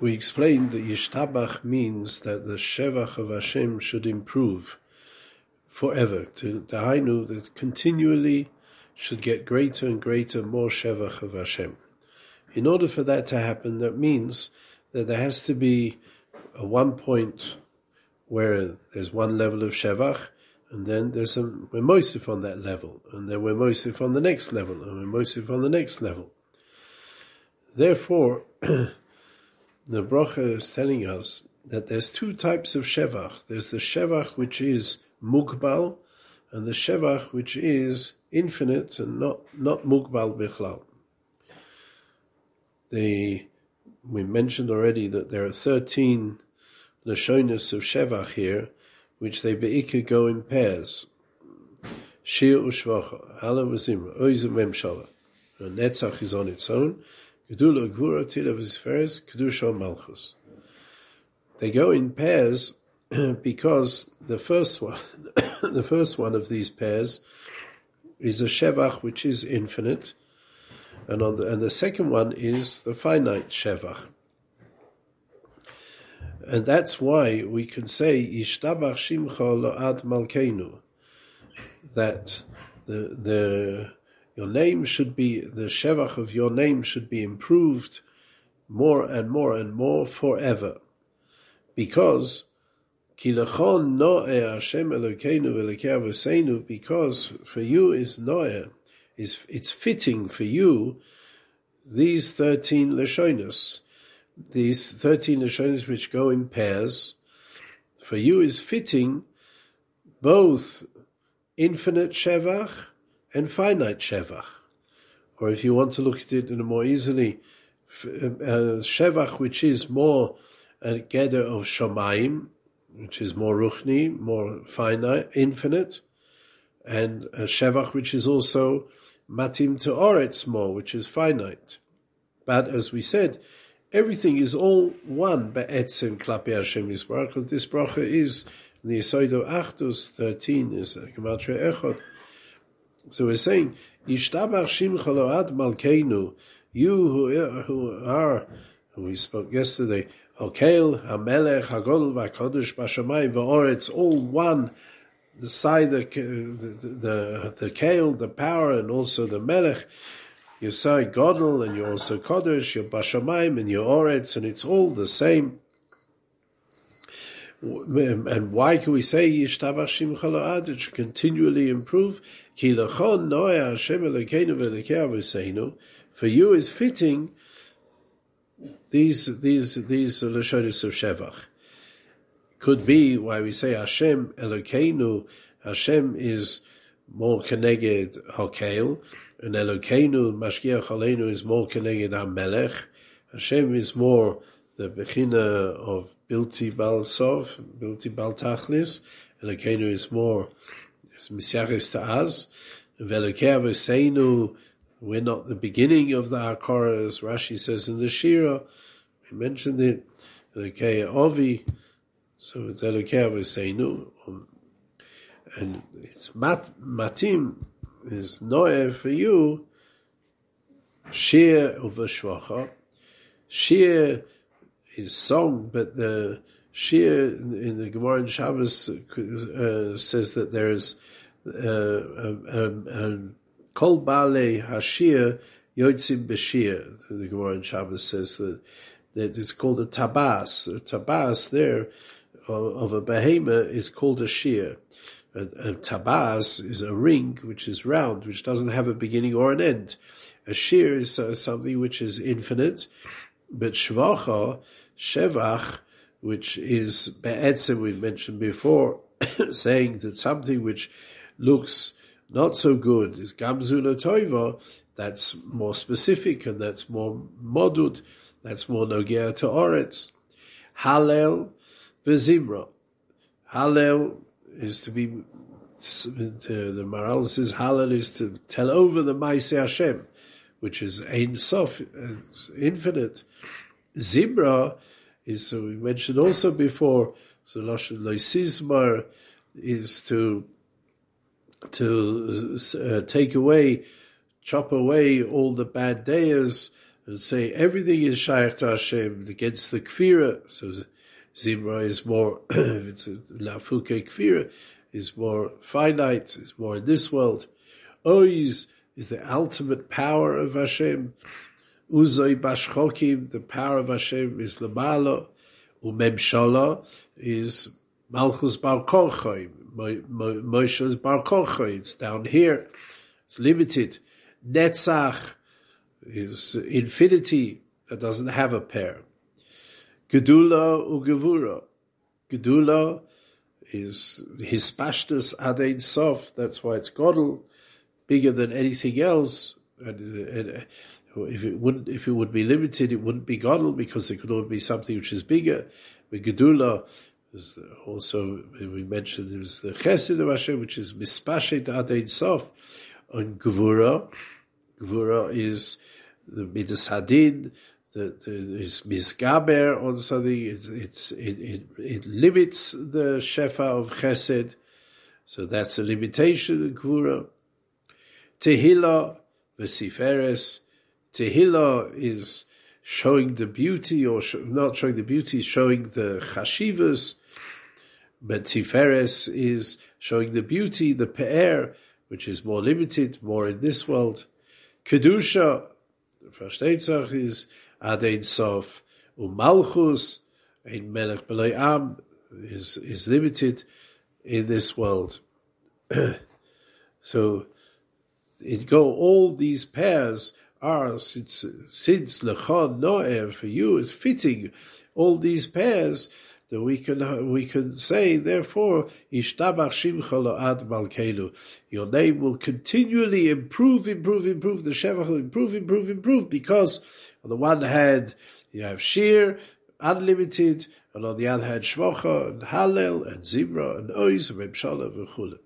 we explained that Yishtabach means that the Shevach of Hashem should improve forever. To the Hainu that continually should get greater and greater, more Shevach of Hashem. In order for that to happen, that means that there has to be a one point where there's one level of Shevach, and then there's some we're on that level, and then we're Mosif on the next level, and we're Mosif on the next level. Therefore, the bracha is telling us that there's two types of Shevach. There's the Shevach which is Mugbal, and the Shevach which is infinite and not, not Mugbal Bichlal. The, we mentioned already that there are 13 Lashonis of Shevach here, which they be'ikah go in pairs. Shir u'shvacha, Hala v'zimra, Oizim memshala. Netzach is on its own. Kedusha malchus. They go in pairs because the first one, the first one of these pairs is a shevach which is infinite, and on the, and the second one is the finite shevach. And that's why we can say Ishtabach Shimcha Lo'ad Malkeinu, that the the your name should be the shevach of your name should be improved more and more and more forever, because Kilachon Noe Hashem because for you is Noe, is it's fitting for you these thirteen Lashonis these 13 Lashonis which go in pairs, for you is fitting both infinite Shevach and finite Shevach. Or if you want to look at it in a more easily, uh, Shevach which is more a gather of Shomayim, which is more Ruchni, more finite, infinite, and a Shevach which is also Matim to Oretz more, which is finite. But as we said, everything is all one be'etzim klapi Hashem because this bracha is in the Yisoid of Achdus 13 is Gematria Echot. So we're saying, Yishtabach Shimcha Malkeinu, you who, who are, who we spoke yesterday, Hokel, HaMelech, HaGodol, VaKodesh, Bashamay, Va'oretz, all one, the side, the, the, the, the Kale, the power, and also the Melech, you say Godel and you're also Kodesh, you're Bashamayim and you're Oretz, and it's all the same. And why can we say? It should continually improve. Ki lechon noya Hashem Elokeinu v'Elokeinu For you is fitting these these these lashonis of shevach. Could be why we say Hashem Elokeinu. Hashem is more keneged Hokel and Elokeinu, Mashgiach Aleinu is more Keneged HaMelech. Hashem is more the Bechina of Bilti Bal Sov, Bilti Bal Tachlis. Elokeinu is more Misyaches Ta'az. Velokei Aveseinu, we're not the beginning of the Hakara, as Rashi says in the Shira. We mentioned it. Elokei Ovi, so it's Elokei Aveseinu. Um, and it's mat, Matim, is noe for you, shir over shvacha. Shir is song, but the shir in the Gemara in Shabbos uh, says that there's a kol bale hashir yotzim b'shir. The Gemara in Shabbos says that that it's called a tabas. A tabas there of, of a behemoth is called a shir a, a tabas is a ring which is round, which doesn't have a beginning or an end. A shir is uh, something which is infinite, but shvacha, shevach, which is be'etzem, we mentioned before, saying that something which looks not so good is gamzula toiva, that's more specific and that's more modud, that's more nogia to oretz. Hallel v'zimra. Hallel is to be the Maharal says Halal is to tell over the Maise Hashem, which is Ein Sof, uh, infinite. Zimra is so we mentioned also before. So Lashon Loisizmar is to to uh, take away, chop away all the bad days, and say everything is shaykh to Hashem against the kfira. So Zimra is more, it's lafuke kfira, is more finite, is more in this world. Oiz is the ultimate power of Hashem. Uzoi bashchokim, the power of Hashem is lamalo. Umemshala is malchus bar korchoim. Moshe is bar korchoim. It's down here. It's limited. Netzach is infinity that doesn't have a pair. Gedula ugevura. Gedula is his pashtus adein sof. That's why it's godel, bigger than anything else. And, and, uh, if it wouldn't, if it would be limited, it wouldn't be godel because there could only be something which is bigger. But gedula is also we mentioned there's the chesed of Hashem, which is mispashet adein sof. On gevura, gevura is the midas hadin the, the, misgaber on something. It, it, it, it, limits the shefa of chesed. So that's a limitation in Kura. Tehillah, vesiferes. Tehillah is showing the beauty, or sh- not showing the beauty, showing the chashivas. But Tiferes is showing the beauty, the pe'er, which is more limited, more in this world. Kedusha, first is Adein Sof Umalchus, Ein Melech Belay Am, is, is limited in this world. so it go, all these pairs are, since, since Lechon Noer, for you is fitting, all these pairs, that we can we can say, therefore, Ishtabach Shimcha Ad Malkeinu. Your name will continually improve, improve, improve. The Shevach will improve, improve, improve, because on the one hand, you have Shir, unlimited, and on the other hand, Shvocha, and Hallel, and Zimra, and Oiz, and Memshala, and